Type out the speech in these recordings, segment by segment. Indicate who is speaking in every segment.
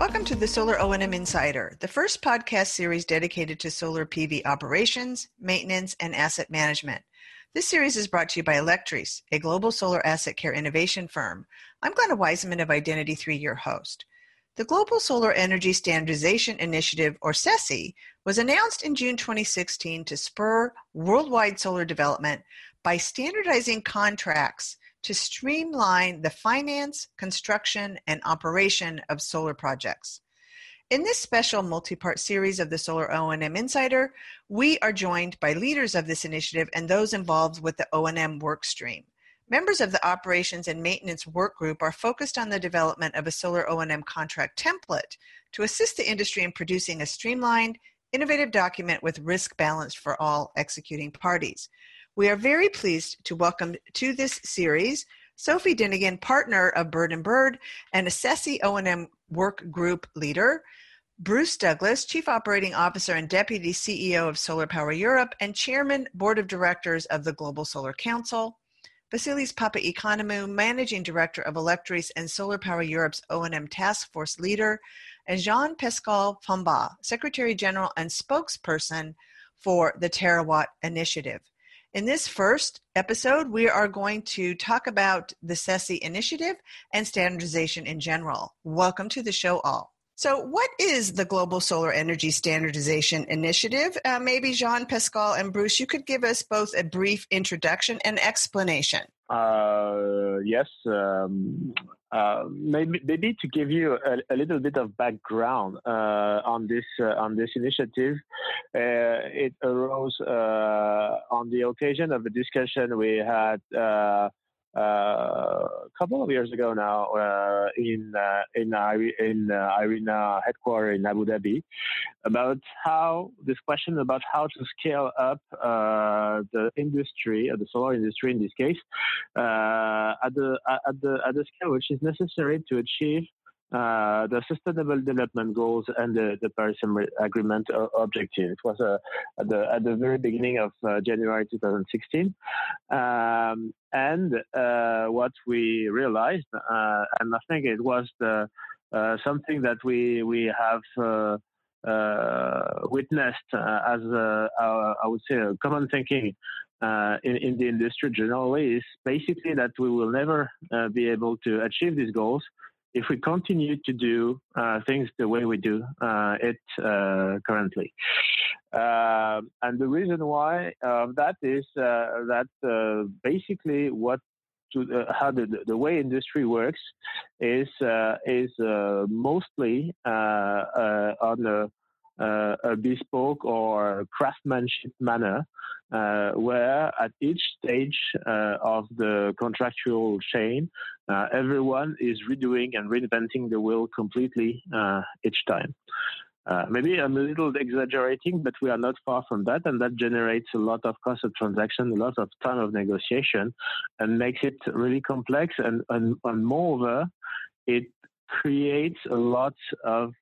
Speaker 1: Welcome to the Solar O&M Insider, the first podcast series dedicated to solar PV operations, maintenance, and asset management. This series is brought to you by Alectris, a global solar asset care innovation firm. I'm Glenna Wiseman of Identity 3, your host. The Global Solar Energy Standardization Initiative, or SESI, was announced in June 2016 to spur worldwide solar development by standardizing contracts to streamline the finance, construction, and operation of solar projects. In this special multi-part series of the Solar O&M Insider, we are joined by leaders of this initiative and those involved with the O&M work stream. Members of the Operations and Maintenance Work Group are focused on the development of a solar O&M contract template to assist the industry in producing a streamlined, innovative document with risk balanced for all executing parties. We are very pleased to welcome to this series Sophie Dingenen, partner of Bird and Bird and a SESI O&M work group leader, Bruce Douglas, Chief Operating Officer and Deputy CEO of Solar Power Europe and Chairman, Board of Directors of the Global Solar Council, Vasilis Papaeconomou, Managing Director of Alectris and Solar Power Europe's O&M Task Force leader, and Jean-Pascal Pham-Ba, Secretary General and spokesperson for the Terawatt Initiative. In this first episode, we are going to talk about the SESI initiative and standardization in general. Welcome to the show, all. So, what is the Global Solar Energy Standardization Initiative? Uh, maybe Jean Pascal and Bruce, you could give us both a brief introduction and explanation.
Speaker 2: Uh, yes, um, uh, maybe, maybe to give you a, a little bit of background uh, on this uh, on this initiative, uh, it arose uh, on the occasion of a discussion we had uh, Uh, a couple of years ago now uh, in uh, in uh, in uh, IRENA headquarters in Abu Dhabi about how this question about how to scale up the industry, the solar industry in this case, at the at the at the scale which is necessary to achieve uh, the Sustainable Development Goals and the, the Paris Agreement objective. It was uh, at, the, at the very beginning of uh, January 2016. Um, and uh, what we realized, uh, and I think it was the, something that we, we have witnessed as, I would say, a common thinking uh, in, in, the industry generally is basically that we will never uh, be able to achieve these goals if we continue to do uh, things the way we do uh, it uh, currently. Uh, and the reason why that is uh, that uh, basically what to, how the, the way industry works is is mostly on a uh, a bespoke or craftsmanship manner, uh, where at each stage uh, of the contractual chain, uh, everyone is redoing and reinventing the wheel completely uh, each time. Uh, maybe I'm a little exaggerating, but we are not far from that, and that generates a lot of cost of transaction, a lot of time of negotiation, and makes it really complex. And, and, and moreover, it creates a lot of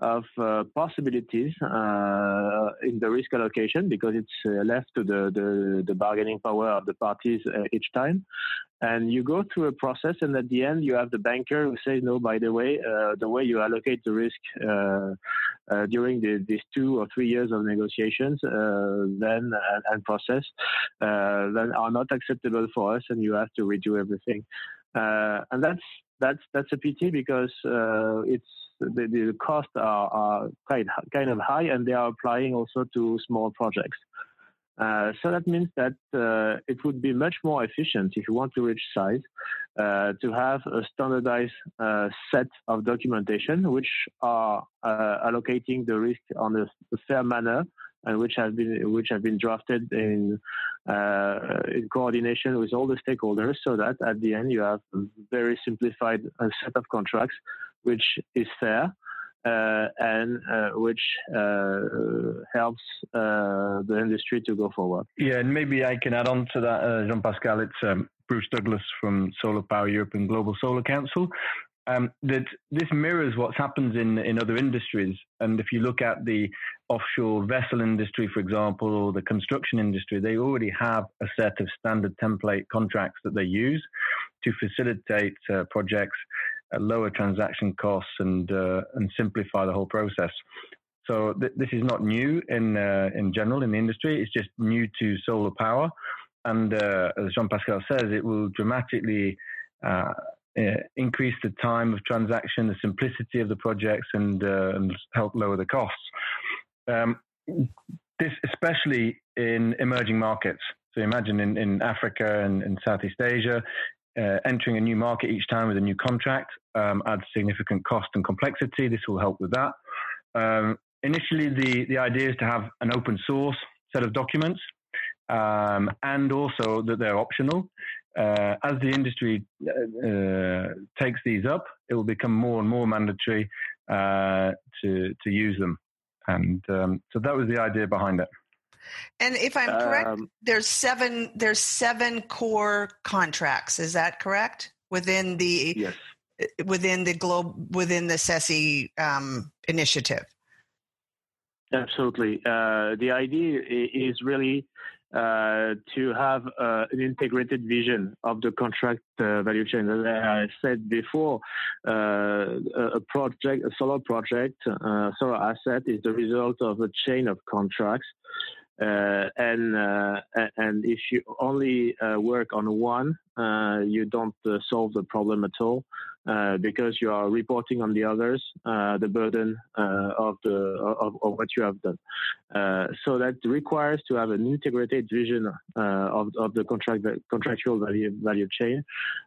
Speaker 2: of uh, possibilities uh, in the risk allocation because it's uh, left to the, the, the, bargaining power of the parties uh, each time. And you go through a process, and at the end, you have the banker who says, "No, by the way, uh, the way you allocate the risk uh, during the, these two or three years of negotiations, then and, process, then are not acceptable for us, and you have to redo everything." and that's that's that's a pity because it's the, the costs are, are quite kind of high, and they are applying also to small projects. Uh, so that means that uh, it would be much more efficient if you want to reach size uh, to have a standardized uh, set of documentation which are uh, allocating the risk on a, fair manner and which have been which have been drafted in uh, in coordination with all the stakeholders so that at the end you have a very simplified set of contracts which is fair uh, and uh, which uh, helps the industry to go forward.
Speaker 3: Yeah, and maybe I can add on to that, Jean Pascal. It's um, Bruce Douglas from Solar Power Europe and Global Solar Council. Um, that this mirrors what happens in, in other industries. And if you look at the offshore vessel industry, for example, or the construction industry, they already have a set of standard template contracts that they use to facilitate uh, projects lower transaction costs and uh, and simplify the whole process. So th- this is not new in uh, in general in the industry. It's just new to solar power, and uh, as Jean Pascal says, it will dramatically. Uh, increase the time of transaction, the simplicity of the projects, and, and help lower the costs. Um, this especially in emerging markets. So imagine in, in Africa and in Southeast Asia, uh, entering a new market each time with a new contract um, adds significant cost and complexity. This will help with that. Um, initially, the, the idea is to have an open source set of documents um, and also that they're optional. Uh, as the industry uh, uh takes these up, it will become more and more mandatory uh, to, to use them. And um, so that was the idea behind it.
Speaker 1: And if I'm correct, um, there's seven there's seven core contracts. Is that correct within the
Speaker 2: yes.
Speaker 1: within the globe within the SESI um, initiative?
Speaker 2: Absolutely. Uh, the idea is really uh, to have uh, an integrated vision of the contract uh, value chain. As I said before, uh, a project, a solar project, a solar asset is the result of a chain of contracts. Uh, and uh, and if you only work on one, you don't solve the problem at all. Uh, because you are reporting on the others uh, the burden uh, of the of, of, what you have done. Uh, so that requires to have an integrated vision uh, of, of the contract contractual value value chain,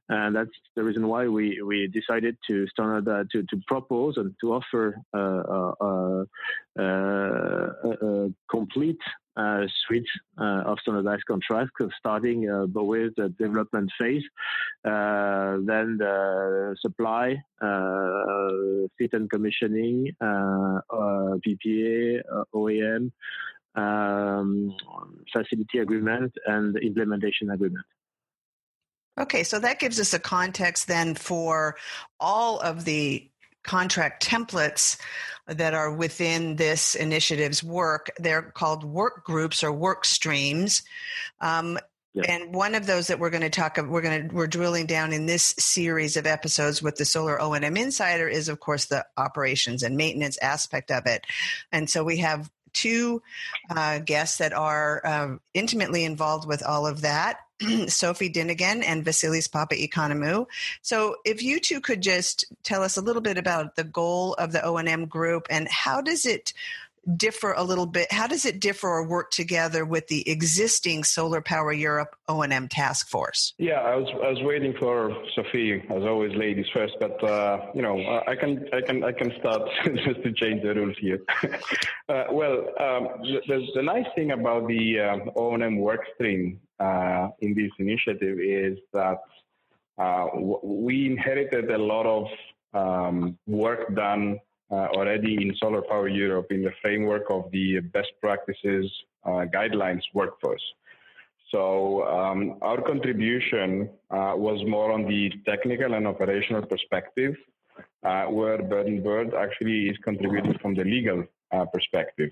Speaker 2: and that's the reason why we, we decided to standard to to propose and to offer a complete uh, Uh, suite uh, of standardized contracts, uh, starting uh, with the development phase, uh, then the supply, fit and commissioning, PPA, O&M, um, facility agreement, and implementation agreement.
Speaker 1: Okay, so that gives us a context then for all of the contract templates that are within this initiative's work. They're called work groups or work streams. Um, And one of those that we're going to talk about, we're going to we're drilling down in this series of episodes with the Solar O and M Insider is of course the operations and maintenance aspect of it. And so we have two uh, guests that are uh, intimately involved with all of that. Sophie Dingenen and Vasilis Papaeconomou. So, if you two could just tell us a little bit about the goal of the O and M group and how does it differ a little bit? How does it differ or work together with the existing Solar Power Europe O&M task force?
Speaker 4: Yeah, I was I was waiting for Sophie, as always, ladies first. But uh, you know, I can I can I can start just to change the rules here. uh, well, um, the, the nice thing about the um, O&M work stream uh, in this initiative is that uh, we inherited a lot of um, work done uh, already in Solar Power Europe in the framework of the best practices uh, guidelines workforce. So um, our contribution uh, was more on the technical and operational perspective, uh, where Bird and Bird actually is contributing from the legal uh, perspective.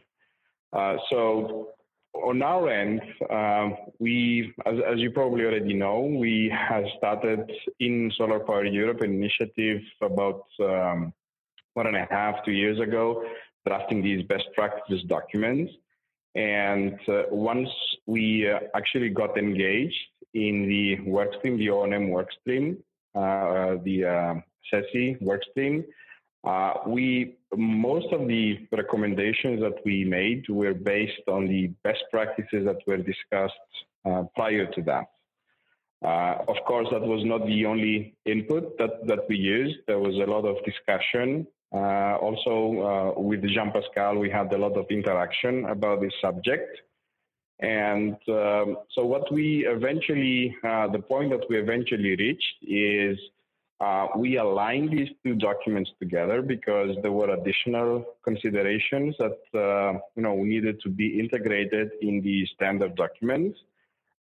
Speaker 4: Uh, so on our end, um, we, as, as, you probably already know, we have started in Solar Power Europe an initiative about um, one and a half, two years ago, drafting these best practices documents. And uh, once we uh, actually got engaged in the workstream, the O&M workstream, uh, the uh, SESI workstream, uh, we most of the recommendations that we made were based on the best practices that were discussed uh, prior to that. Uh, of course, that was not the only input that, that we used. There was a lot of discussion also, uh, with Jean Pascal, we had a lot of interaction about this subject. And um, so, what we eventually, uh, the point that we eventually reached is uh, we aligned these two documents together because there were additional considerations that uh, you know needed to be integrated in the standard documents.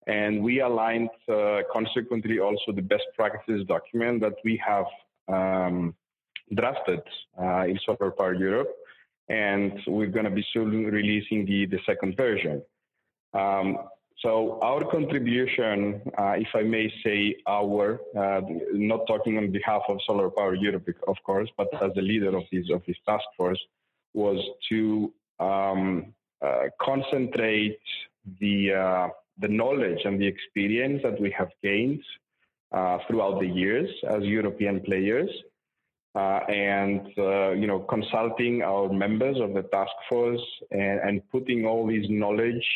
Speaker 4: And we aligned uh, consequently also the best practices document that we have um, drafted uh, in Solar Power Europe, and we're going to be soon releasing the, the second version. Um, So our contribution, uh, if I may say our, uh, not talking on behalf of Solar Power Europe, of course, but as the leader of this of this task force, was to um, uh, concentrate the uh, the knowledge and the experience that we have gained uh, throughout the years as European players, uh, and you know consulting our members of the task force and, and putting all this knowledge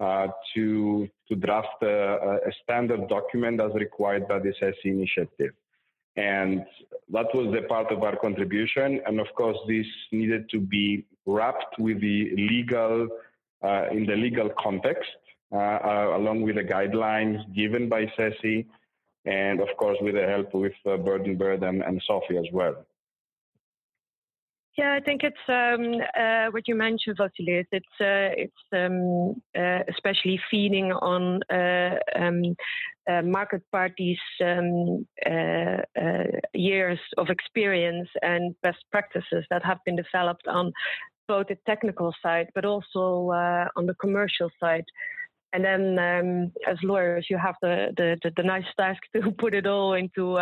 Speaker 4: uh, to to draft a, a, standard document as required by the SESI initiative. And that was the part of our contribution. And of course, this needed to be wrapped with the legal, uh, in the legal context, uh, uh along with the guidelines given by SESI, and of course, with the help with uh, Bird and Bird and, and Sophie as well.
Speaker 5: Yeah, I think it's um, uh, what you mentioned, Vasilis. It's uh, it's um, uh, especially feeding on uh, um, uh, market parties' um, uh, years of experience and best practices that have been developed on both the technical side, but also on the commercial side. And then, um, as lawyers, you have the, the, the, nice task to put it all into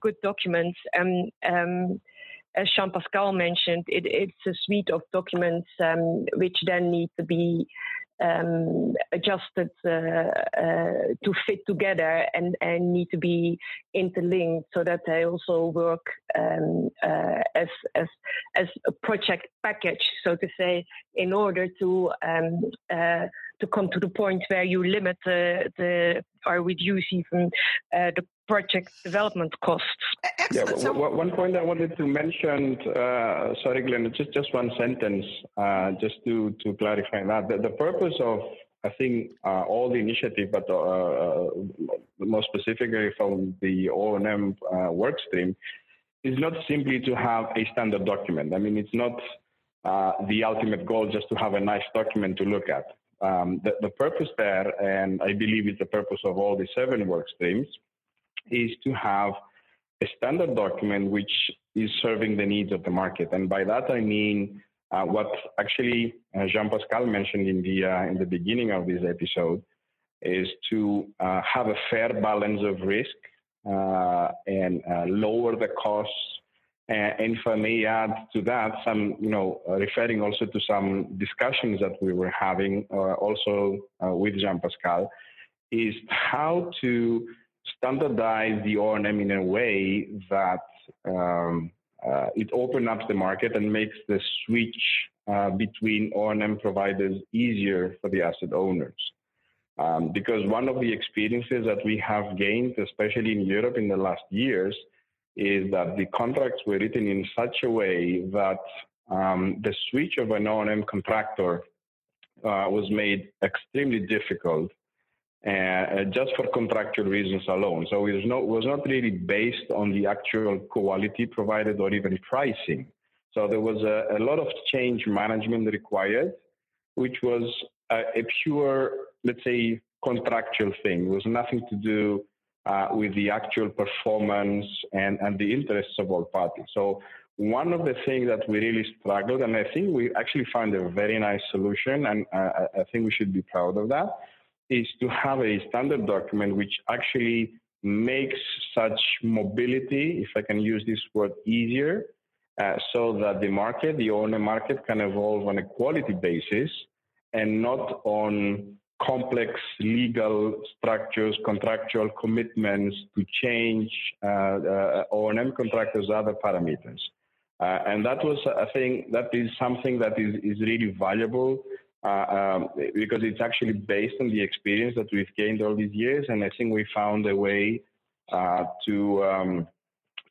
Speaker 5: good documents. And um, as Jean Pascal mentioned, it, it's a suite of documents um, which then need to be um, adjusted uh, uh, to fit together and, and need to be interlinked so that they also work um, uh, as, as, as a project package, so to say, in order to um, uh, to come to the point where you limit the, the or reduce even uh, the project development costs.
Speaker 4: Yeah, so, one point I wanted to mention, uh, sorry, Glenn, just just one sentence, uh, just to to clarify that the, the purpose of I think uh, all the initiative, but uh, uh, more specifically from the O&M uh, work stream, is not simply to have a standard document. I mean, it's not the ultimate goal just to have a nice document to look at. Um, the, the, purpose there, and I believe it's the purpose of all the seven work streams, is to have a standard document which is serving the needs of the market. And by that I mean uh, what actually uh, Jean Pascal mentioned in the uh, in the beginning of this episode is to uh, have a fair balance of risk uh, and uh, lower the costs. And if I may add to that, some you know referring also to some discussions that we were having also with Jean Pascal, is how to standardize the O&M in a way that um, uh, it opens up the market and makes the switch uh, between O&M providers easier for the asset owners. Um, because one of the experiences that we have gained, especially in Europe in the last years, is that the contracts were written in such a way that um, the switch of an O&M contractor uh, was made extremely difficult uh, just for contractual reasons alone. So it was not, was not really based on the actual quality provided or even pricing. So there was a, a lot of change management required, which was a, a, pure, let's say, contractual thing. It was nothing to do uh, with the actual performance and, and the interests of all parties. So one of the things that we really struggled, and I think we actually found a very nice solution, and uh, I think we should be proud of that, is to have a standard document which actually makes such mobility, if I can use this word, easier, uh, so that the market, the owner market, can evolve on a quality basis and not on complex legal structures, contractual commitments to change uh, uh, O&M contractors' other parameters. Uh, and that was, I think, that is something that is, is really valuable uh, um, because it's actually based on the experience that we've gained all these years, and I think we found a way to um,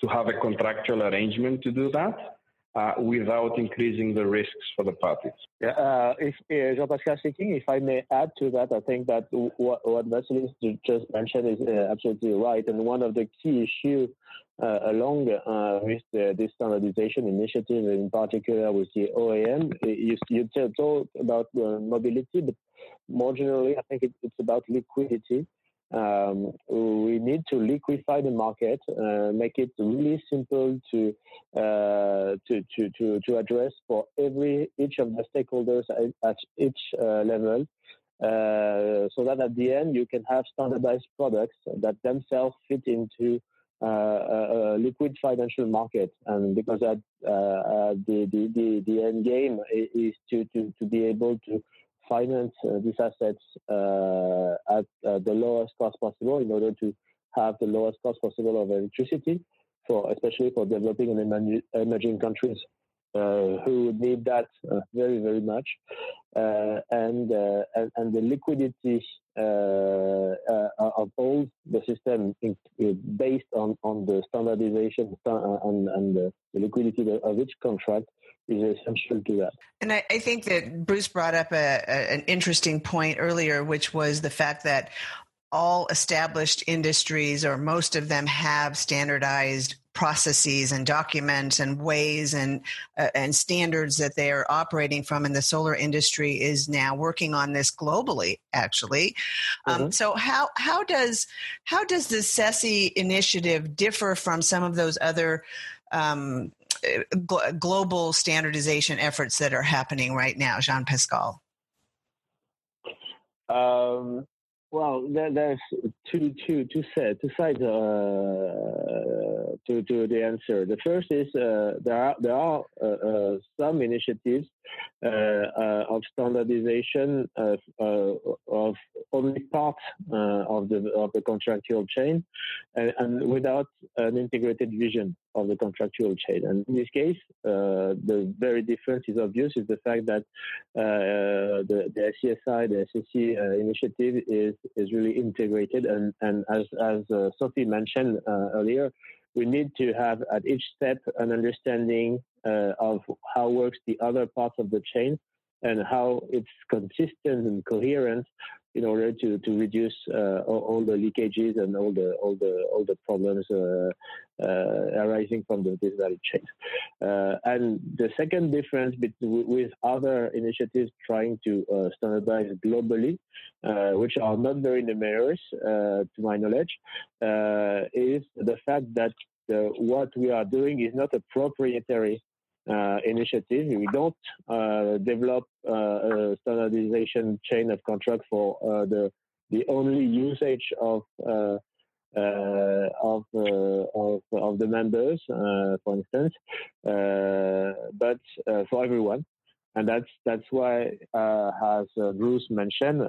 Speaker 4: to have a contractual arrangement to do that. Uh, without increasing the risks for the parties.
Speaker 2: Yeah, uh, if uh, Jean-Pascal speaking, if I may add to that, I think that what, what Vasilis just mentioned is uh, absolutely right. And one of the key issues uh, along uh, with the, this standardization initiative, in particular with the O&M, you, you talk about mobility, but more generally, I think it, it's about liquidity. Um, we need to liquefy the market, uh, make it really simple to, uh, to, to, to, to, address for every each of the stakeholders at, at each uh, level. uh, so that at the end you can have standardized products that themselves fit into uh, a, liquid financial market. And because that, uh, the, the, the, the end game is to, to, to be able to finance uh, these assets uh, at uh, the lowest cost possible in order to have the lowest cost possible of electricity for especially for developing and emerging countries uh, who need that uh, very very much, uh, and, and, and the liquidity of all the system in, based on on the standardization and, and the liquidity of each contract is essential to that.
Speaker 1: And I, I think that Bruce brought up a, a, an interesting point earlier, which was the fact that all established industries or most of them have standardized processes and documents and ways and uh, and standards that they are operating from and the solar industry is now working on this globally actually um, mm-hmm. so how how does how does the SESI initiative differ from some of those other um, gl- global standardization efforts that are happening right now Jean Pascal?
Speaker 2: Um, well, there, there's two, two, two, set, two sides uh, to, to the answer. The first is uh, there are, there are uh, uh some initiatives uh, uh, of standardization of, of only part of the of the contractual chain, and, and, without an integrated vision of the contractual chain. And in this case, the very difference is obvious: is the fact that the, the SESI, the SSE initiative is is really integrated, and and as as Sophie mentioned earlier we need to have at each step an understanding uh, of how works the other parts of the chain and how it's consistent and coherent in order to to reduce uh, all, the leakages and all the all the all the problems uh, uh arising from the, this value chain. Uh, and the second difference between, with other initiatives trying to uh, standardize globally, which are not very numerous to my knowledge, is the fact that what we are doing is not a proprietary uh, initiative. We don't uh, develop uh, a standardization chain of contract for uh, the the only usage of uh, uh, of, of, of the members, for instance, but for everyone. And that's that's why, as Bruce mentioned,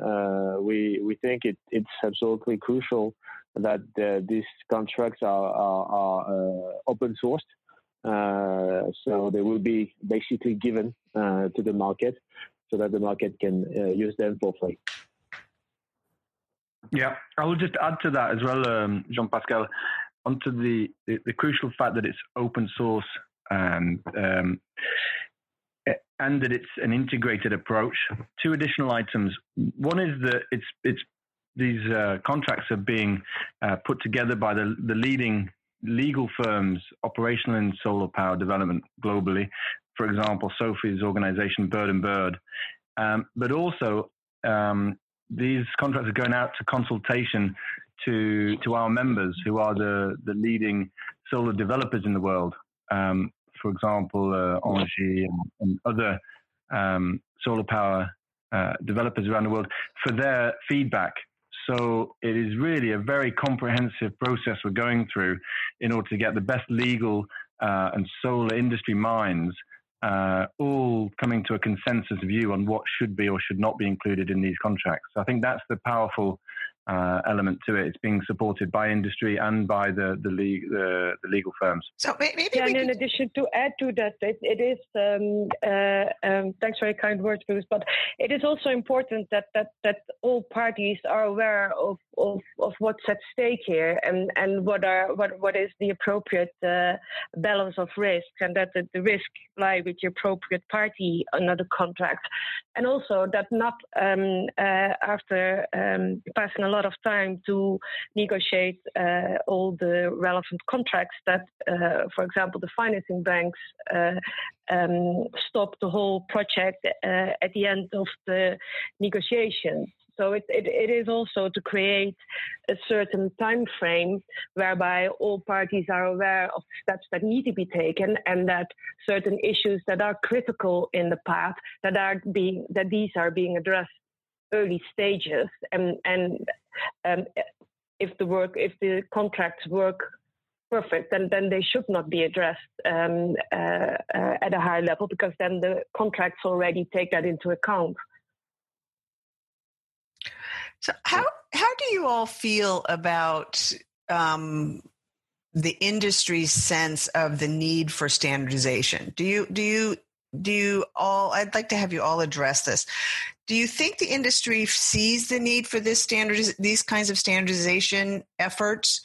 Speaker 2: we we think it, it's absolutely crucial that these contracts are, are, are open sourced uh, so they will be basically given uh, to the market so that the market can uh, use them for free.
Speaker 3: Yeah, I will just add to that as well, um, Jean Pascal, onto the, the, the, crucial fact that it's open source and um, and that it's an integrated approach. Two additional items. One is that it's it's these uh, contracts are being uh, put together by the the leading legal firms operational in solar power development globally. For example, Sophie's organization, Bird and Bird. Um, but also, um, these contracts are going out to consultation to to our members, who are the, the leading solar developers in the world. Um, for example, uh, and, and other um, solar power uh, developers around the world for their feedback so it is really a very comprehensive process we're going through in order to get the best legal uh, and solar industry minds uh, all coming to a consensus view on what should be or should not be included in these contracts. So I think that's the powerful uh, element to it. It's being supported by industry and by the the, le- the, the legal firms.
Speaker 5: So maybe yeah, and in addition to add to that, it, it is um, uh, um, thanks for your kind words, Bruce. But it is also important that that that all parties are aware of of, of what's at stake here and and what are what what is the appropriate uh, balance of risk, and that the, the risk lie with the appropriate party under the contract, and also that not um, uh, after um, passing a lot of time to negotiate uh, all the relevant contracts that, uh, for example, the financing banks uh, um, stop the whole project uh, at the end of the negotiations. So it, it, it is also to create a certain time frame whereby all parties are aware of steps that need to be taken and that certain issues that are critical in the path that are being that these are being addressed early stages, and and um, if the work, if the contracts work perfect, then then they should not be addressed um, uh, uh, at a higher level because then the contracts already take that into account.
Speaker 1: So how how do you all feel about um, the industry's sense of the need for standardization? Do you do you do you all i'd like to have you all address this do you think the industry sees the need for this standard these kinds of standardization efforts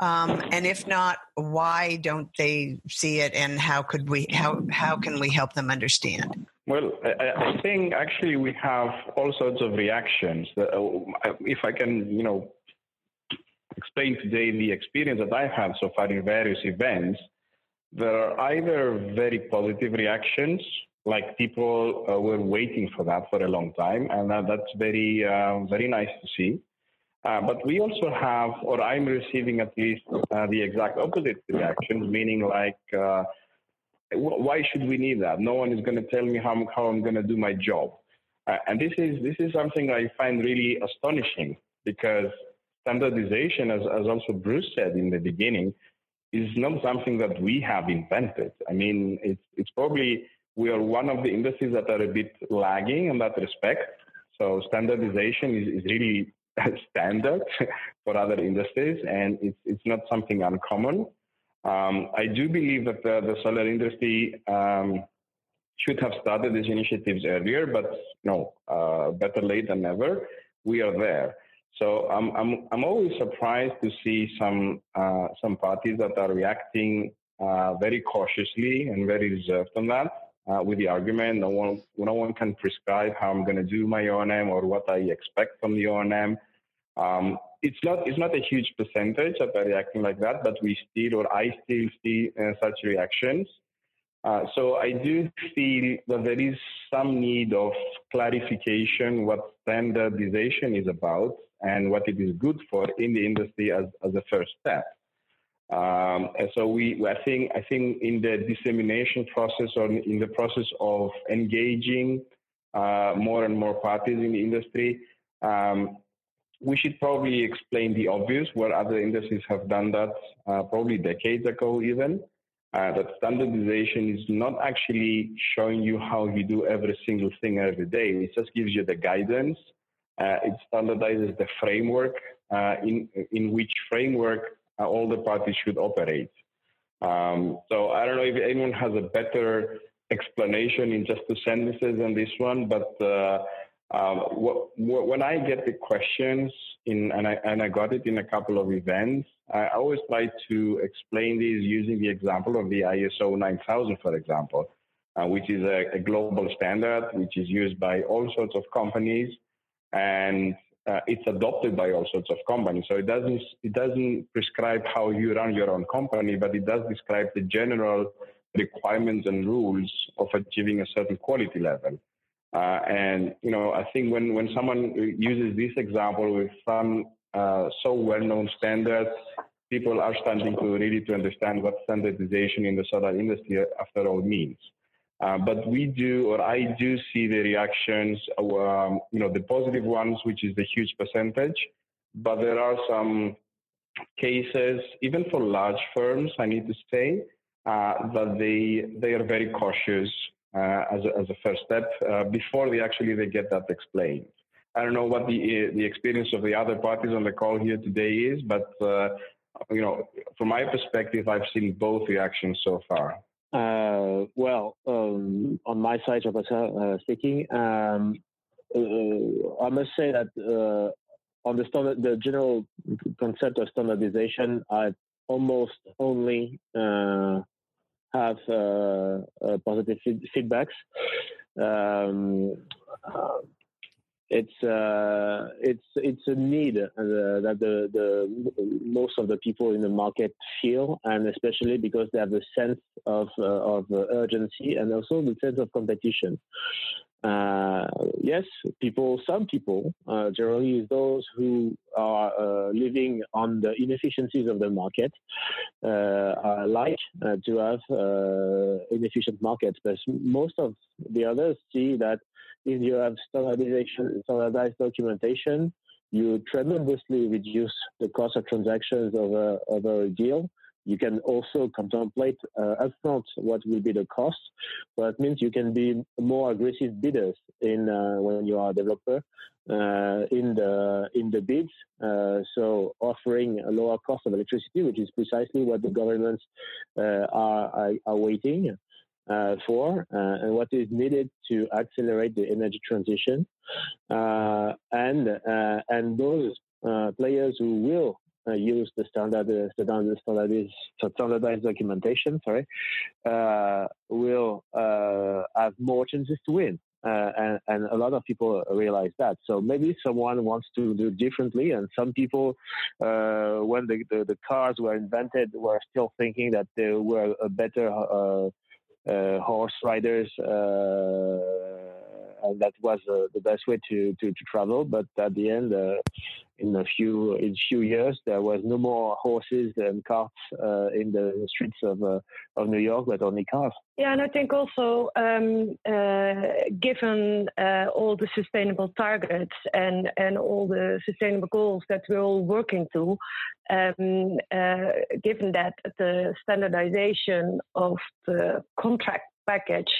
Speaker 1: um, and if not why don't they see it and how could we how how can we help them understand
Speaker 4: well, I, I think actually we have all sorts of reactions. Uh, if I can, you know, explain today the experience that I've had so far in various events, there are either very positive reactions, like people uh, were waiting for that for a long time, and uh, that's very, uh, very nice to see. Uh, but we also have, or I'm receiving at least uh, the exact opposite reactions, meaning like, uh, why should we need that? No one is going to tell me how, how I'm going to do my job. and this is this is something I find really astonishing because standardization, as, as also Bruce said in the beginning, is not something that we have invented. I mean, it's, it's probably, we are one of the industries that are a bit lagging in that respect. So standardization is, is really standard for other industries, and it's, it's not something uncommon. Um, I do believe that the, the solar industry um, should have started these initiatives earlier, but no, uh, better late than never. We are there. So I'm I'm I'm always surprised to see some uh, some parties that are reacting uh, very cautiously and very reserved on that. Uh, with the argument, no one no one can prescribe how I'm going to do my O&M or what I expect from the O&M. Um, it's not it's not a huge percentage that are reacting like that, but we still or I still see uh, such reactions. Uh, so I do feel that there is some need of clarification what standardization is about and what it is good for in the industry as, as a first step. Um, and so we, I think, I think in the dissemination process or in the process of engaging uh, more and more parties in the industry, um, we should probably explain the obvious where other industries have done that uh, probably decades ago even. Uh, that standardization is not actually showing you how you do every single thing every day. It just gives you the guidance uh, it standardizes the framework uh, in in which framework uh, all the parties should operate. Um, so I don't know if anyone has a better explanation in just two sentences than this one, but uh, um, when I get the questions in, and I, and I got it in a couple of events, I always try to explain these using the example of the ISO 9000, for example, uh, which is a, a, global standard which is used by all sorts of companies and uh, it's adopted by all sorts of companies. So it doesn't it doesn't prescribe how you run your own company, but it does describe the general requirements and rules of achieving a certain quality level. Uh, and you know, I think when when someone uses this example with some uh, so well-known standards, people are starting to really to understand what standardization in the solar industry after all means. Uh, but we do, or I do see the reactions, um, you know, the positive ones, which is the huge percentage. But there are some cases, even for large firms, I need to say, uh, that they they are very cautious uh, as, a, as a first step uh, before they actually they get that explained. I don't know what the the experience of the other parties on the call here today is, but uh, you know, from my perspective, I've seen both reactions so far.
Speaker 2: Uh, well, um, on my side, uh, speaking, um, uh, I must say that uh, on the standard, the general concept of standardization, I almost only have positive feedbacks. Um, it's uh, it's it's a need uh, that the, the most of the people in the market feel, and especially because they have a sense of uh, of urgency and also the sense of competition. Uh, yes, people, some people, uh, generally is those who are uh, living on the inefficiencies of the market, like to have inefficient markets. But most of the others see that if you have standardization, standardized documentation, you tremendously reduce the cost of transactions of a, of a deal. You can also contemplate uh, upfront what will be the cost. That means you can be more aggressive bidders in uh, when you are a developer uh, in the in the bids. Uh, so offering a lower cost of electricity, which is precisely what the governments uh, are, are, are waiting. Uh, for uh, and what is needed to accelerate the energy transition, uh, and and those players who will uh, use the standard, uh, standard standardized, standardized documentation, sorry, uh, will have more chances to win. Uh, and, and, a lot of people realize that. So maybe someone wants to do differently, and some people, uh, when the, the, the, cars were invented, were still thinking that they were a better uh, horse riders and that was uh, the best way to, to, to, travel. But at the end, uh, in a few in few years, there was no more horses and carts uh, in the streets of uh, of New York, but only cars.
Speaker 5: Yeah, and I think also um, uh, given uh, all the sustainable targets and and all the sustainable goals that we're all working to, um, given that the standardization of the contract package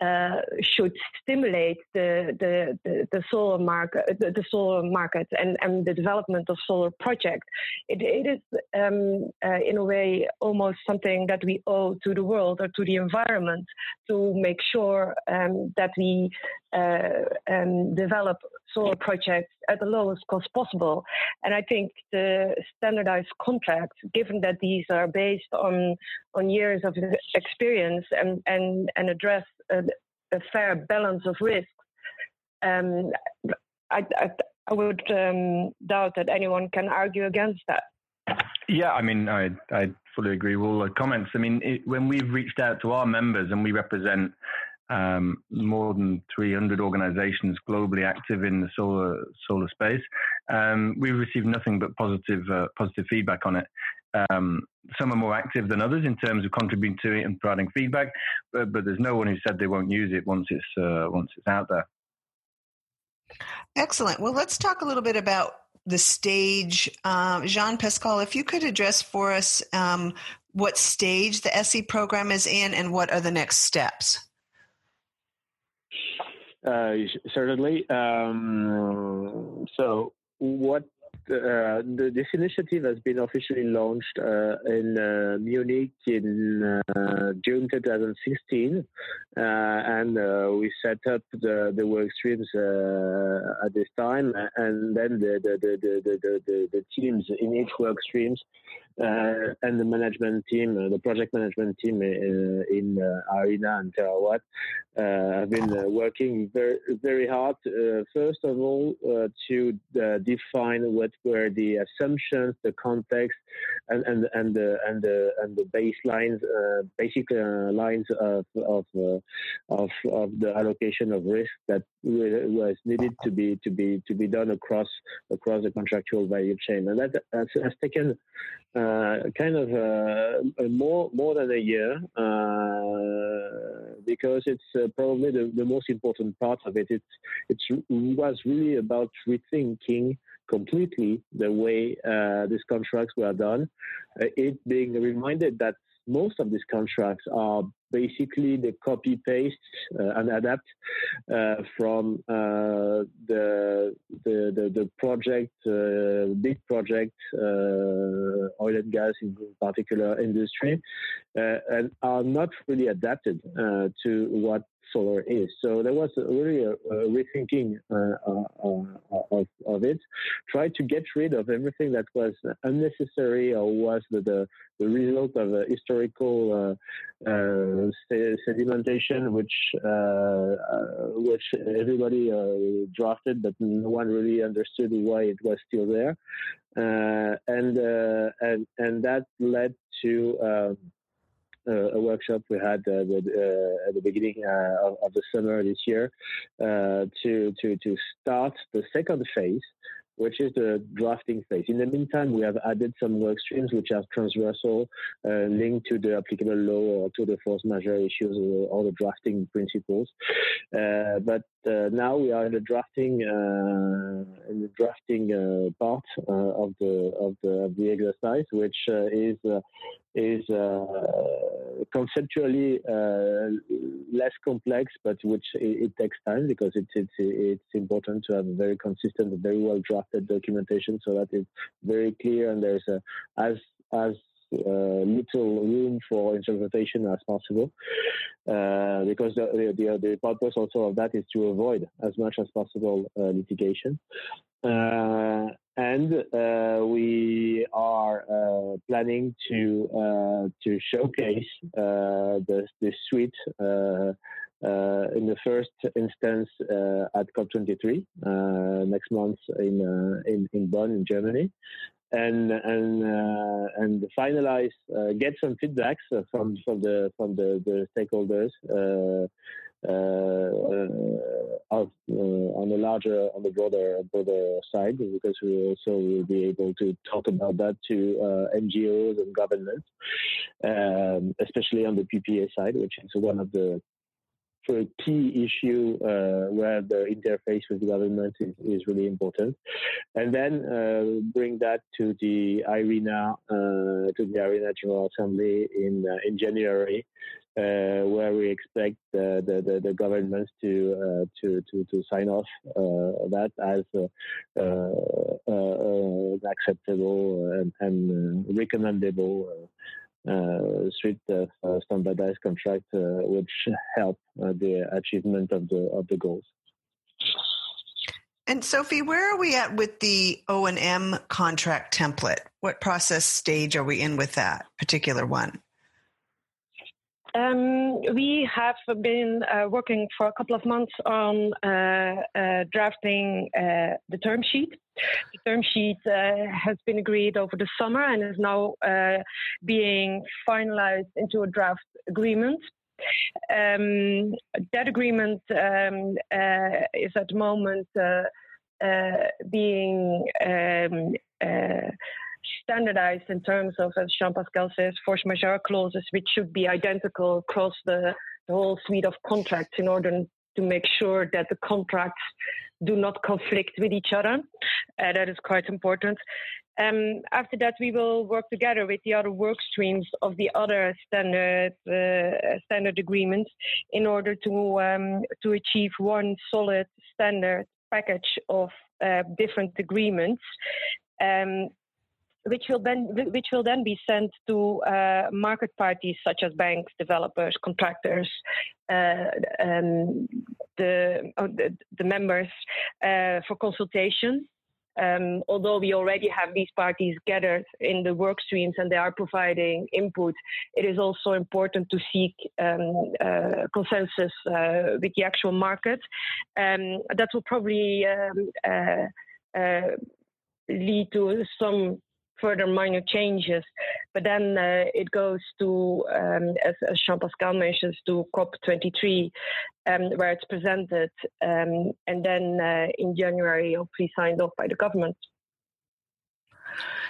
Speaker 5: uh, should stimulate the, the, the, the solar market, the, the, solar market and, and the development of solar projects. It, it is, um, uh, in a way, almost something that we owe to the world or to the environment to make sure um, that we uh, um, develop solar projects at the lowest cost possible. And I think the standardized contracts, given that these are based on on years of experience and and and address a, a fair balance of risks, um, I, I, I would um, doubt that anyone can argue against that.
Speaker 3: Yeah, I mean, I I fully agree with all the comments. I mean, it, when we've reached out to our members and we represent um, more than 300 organizations globally active in the solar solar space. Um, we received nothing but positive uh, positive feedback on it. Um, some are more active than others in terms of contributing to it and providing feedback, but, but there's no one who said they won't use it once it's uh, once it's out there.
Speaker 1: Excellent. Well, let's talk a little bit about the stage. Um, Jean Pascal, if you could address for us um, what stage the SE program is in and what are the next steps.
Speaker 2: Uh, certainly. Um, so, what uh, the, this initiative has been officially launched uh, in uh, Munich in uh, June 2016, uh, and we set up the, the work streams at this time, and then the, the, the, the, the, the teams in each work streams uh, and the management team, uh, the project management team uh, in uh, IRENA and Terawatt uh, have been uh, working very, very hard. first of all, to define what were the assumptions, the context, and and and the and the and the baselines, basic lines of of, of of the allocation of risk that was needed to be to be to be done across across the contractual value chain, and that has, has taken uh, kind of uh, more more than a year uh, because it's uh, probably the, the most important part of it. It's it was really about rethinking completely the way uh, these contracts were done. Uh, it being reminded that most of these contracts are basically the copy paste uh, and adapt uh, from uh, the, the, the the project uh, big project uh, oil and gas in particular industry uh, and are not really adapted to what solar is. So there was really a, a rethinking uh, uh, of, of it. Tried to get rid of everything that was unnecessary or was the, the, the result of a historical uh, uh sedimentation, which uh, uh, which everybody drafted, but no one really understood why it was still there, and and and that led to. Um, uh, a workshop we had uh, uh, at the beginning of, of, the summer this year to to to start the second phase which is the drafting phase. In the meantime, we have added some work streams which are transversal, uh, linked to the applicable law or to the force majeure issues or, or the drafting principles. Uh, but uh, now we are in the drafting uh, in the drafting uh, part uh, of the of the of the exercise, which is is conceptually less complex, but which it, it, takes time because it's it's it's important to have very consistent, very well drafted documentation so that it's very clear and there's a, as as uh, little room for interpretation as possible, uh, because the, the, the purpose also of that is to avoid as much as possible uh, litigation. Uh, and uh, we are uh, planning to to showcase the the suite. Uh, in the first instance uh, at COP23 uh, next month in, in, in Bonn in Germany, and and uh, and finalize, uh, get some feedbacks from from the from the, the stakeholders uh, of, on the larger on the broader broader side because we also will be able to talk about that to NGOs and governments, um, especially on the PPA side, which is one of the a key issue uh, where the interface with the government is, is really important, and then uh, bring that to the IRENA uh, to the IRENA General Assembly in uh, in January. Uh, where we expect the, the, the governments to, uh, to, to, to sign off that as acceptable and, and recommendable uh, uh, standardized contract, uh, which help the achievement of the of the goals.
Speaker 1: And Sophie, where are we at with the O and M contract template? What process stage are we in with that particular one?
Speaker 5: Um, we have been uh, working for a couple of months on uh, uh, drafting uh, the term sheet. The term sheet uh, has been agreed over the summer and is now uh, being finalized into a draft agreement. Um, that agreement um, is at the moment being um, standardized in terms of, as Jean Pascal says, force majeure clauses, which should be identical across the, the whole suite of contracts in order to make sure that the contracts do not conflict with each other. Uh, that is quite important. Um, after that, we will work together with the other work streams of the other standard uh, standard agreements in order to um, to achieve one solid standard package of uh, different agreements. Um, which will then which will then be sent to uh, market parties such as banks, developers, contractors, uh, um, the, oh, the, the members uh, for consultation. Um, although we already have these parties gathered in the work streams and they are providing input, it is also important to seek um, uh, consensus uh, with the actual market. Um, that will probably um, uh, uh, lead to some further minor changes. But then uh, it goes to, um, as, as Jean Pascal mentions, to COP23, um, where it's presented, um, and then uh, in January, hopefully signed off by the government.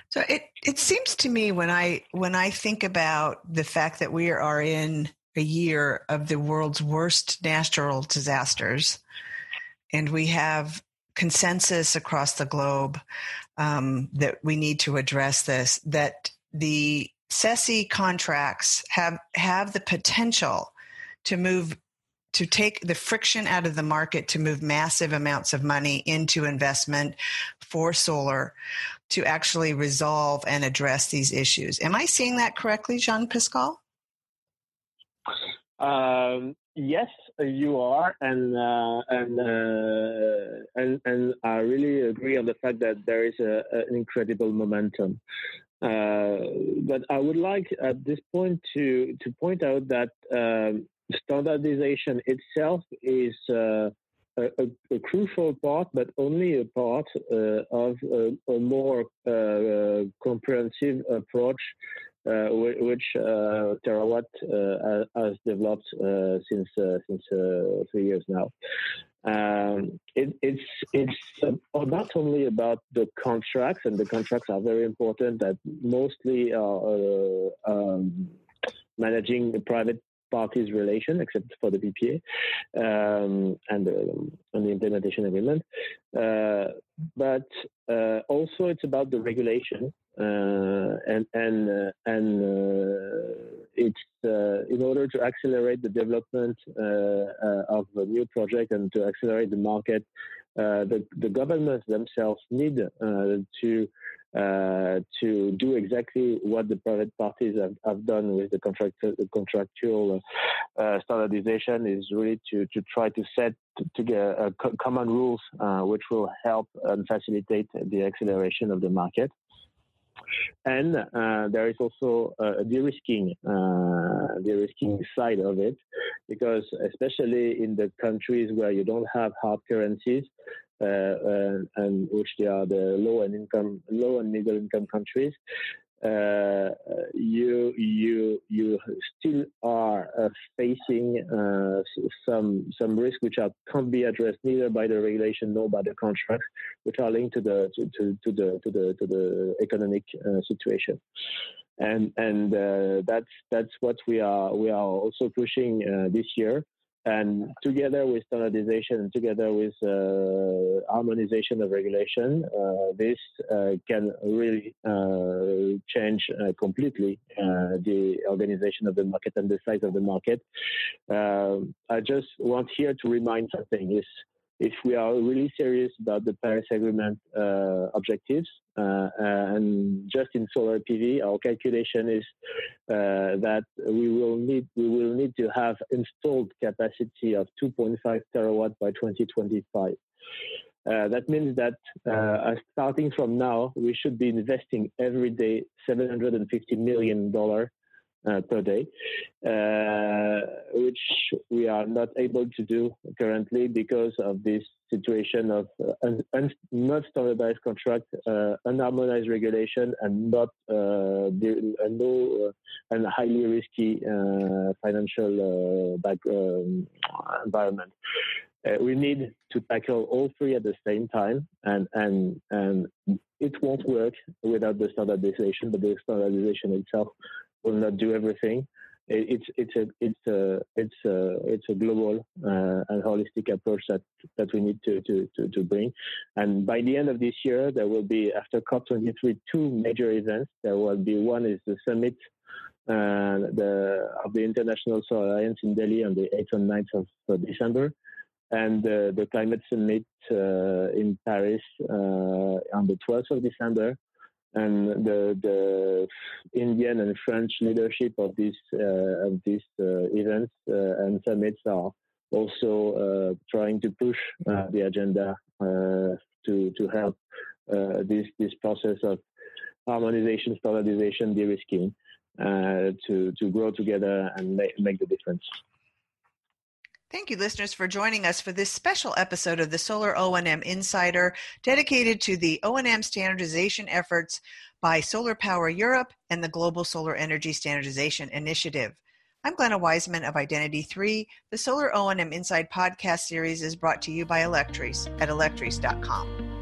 Speaker 1: So it it seems to me when I when I think about the fact that we are in a year of the world's worst natural disasters, and we have consensus across the globe um, that we need to address this. That the SESI contracts have have the potential to move to take the friction out of the market to move massive amounts of money into investment for solar to actually resolve and address these issues. Am I seeing that correctly, Jean Pascal?
Speaker 2: Um, yes, you are, and uh, and, uh, and and I really agree on the fact that there is a, an incredible momentum. Uh, but I would like at this point to to point out that um, standardization itself is. Uh, a, a, crucial part, but only a part uh, of a, a more uh, comprehensive approach uh, which uh, Terrawatt uh, has developed since since three years now. Um, it, it's it's uh, not only about the contracts, and the contracts are very important. That mostly are uh, um, managing the private parties relation, except for the PPA um, and, the, and the implementation agreement. Uh, but uh, also, it's about the regulation, uh, and and uh, and uh, it's uh, in order to accelerate the development of a new project and to accelerate the market. the the governments themselves need to uh, to do exactly what the private parties have, have done with the, contract, the contractual uh, standardization is really to, to try to set to, get uh, common rules uh, which will help and facilitate the acceleration of the market. And uh, there is also a de-risking, uh, de-risking side of it, because especially in the countries where you don't have hard currencies, uh, and, and, which they are the low and income, low and middle income countries, uh, you you you still are uh, facing uh, some some risks which are, can't be addressed neither by the regulation nor by the contract, which are linked to the to, to, to the to the to the economic uh, situation. And and uh, that's that's what we are we are also pushing uh, this year and together with standardization and together with uh, harmonization of regulation, uh, this uh, can really uh, change uh, completely uh, the organization of the market and the size of the market. I just want here to remind something is if we are really serious about the Paris Agreement uh, objectives, uh, and just in solar PV, our calculation is uh, that we will need we will need to have installed capacity of 2.5 terawatt by 2025. Uh, that means that uh, starting from now, we should be investing every day 750 million dollar uh, per day, uh, which we are not able to do currently because of this situation of uh, un- un- not standardized contract, uh, unharmonized regulation, and not uh, the, no and highly risky financial back, um, environment. Uh, we need to tackle all three at the same time, and and and it won't work without the standardization. But the standardization itself will not do everything. It's it's a it's a it's a it's a global uh, and holistic approach that that we need to, to, to, to bring. And by the end of this year, there will be after COP23 two major events. There will be one is the summit uh, the, of the International Solar Alliance in Delhi on the 8th and 9th of December, and uh, the climate summit uh, in Paris uh, on the 12th of December and the the Indian and French leadership of these uh, of these uh, events uh, and summits are also uh, trying to push uh, the agenda uh, to to help this this process of harmonization, standardization, de-risking to to grow together and make, make the difference.
Speaker 1: Thank you, listeners, for joining us for this special episode of the Solar O&M Insider dedicated to the O&M standardization efforts by Solar Power Europe and the Global Solar Energy Standardization Initiative. I'm Glenna Wiseman of Identity 3. The Solar O&M Inside podcast series is brought to you by Alectris at alectris.com.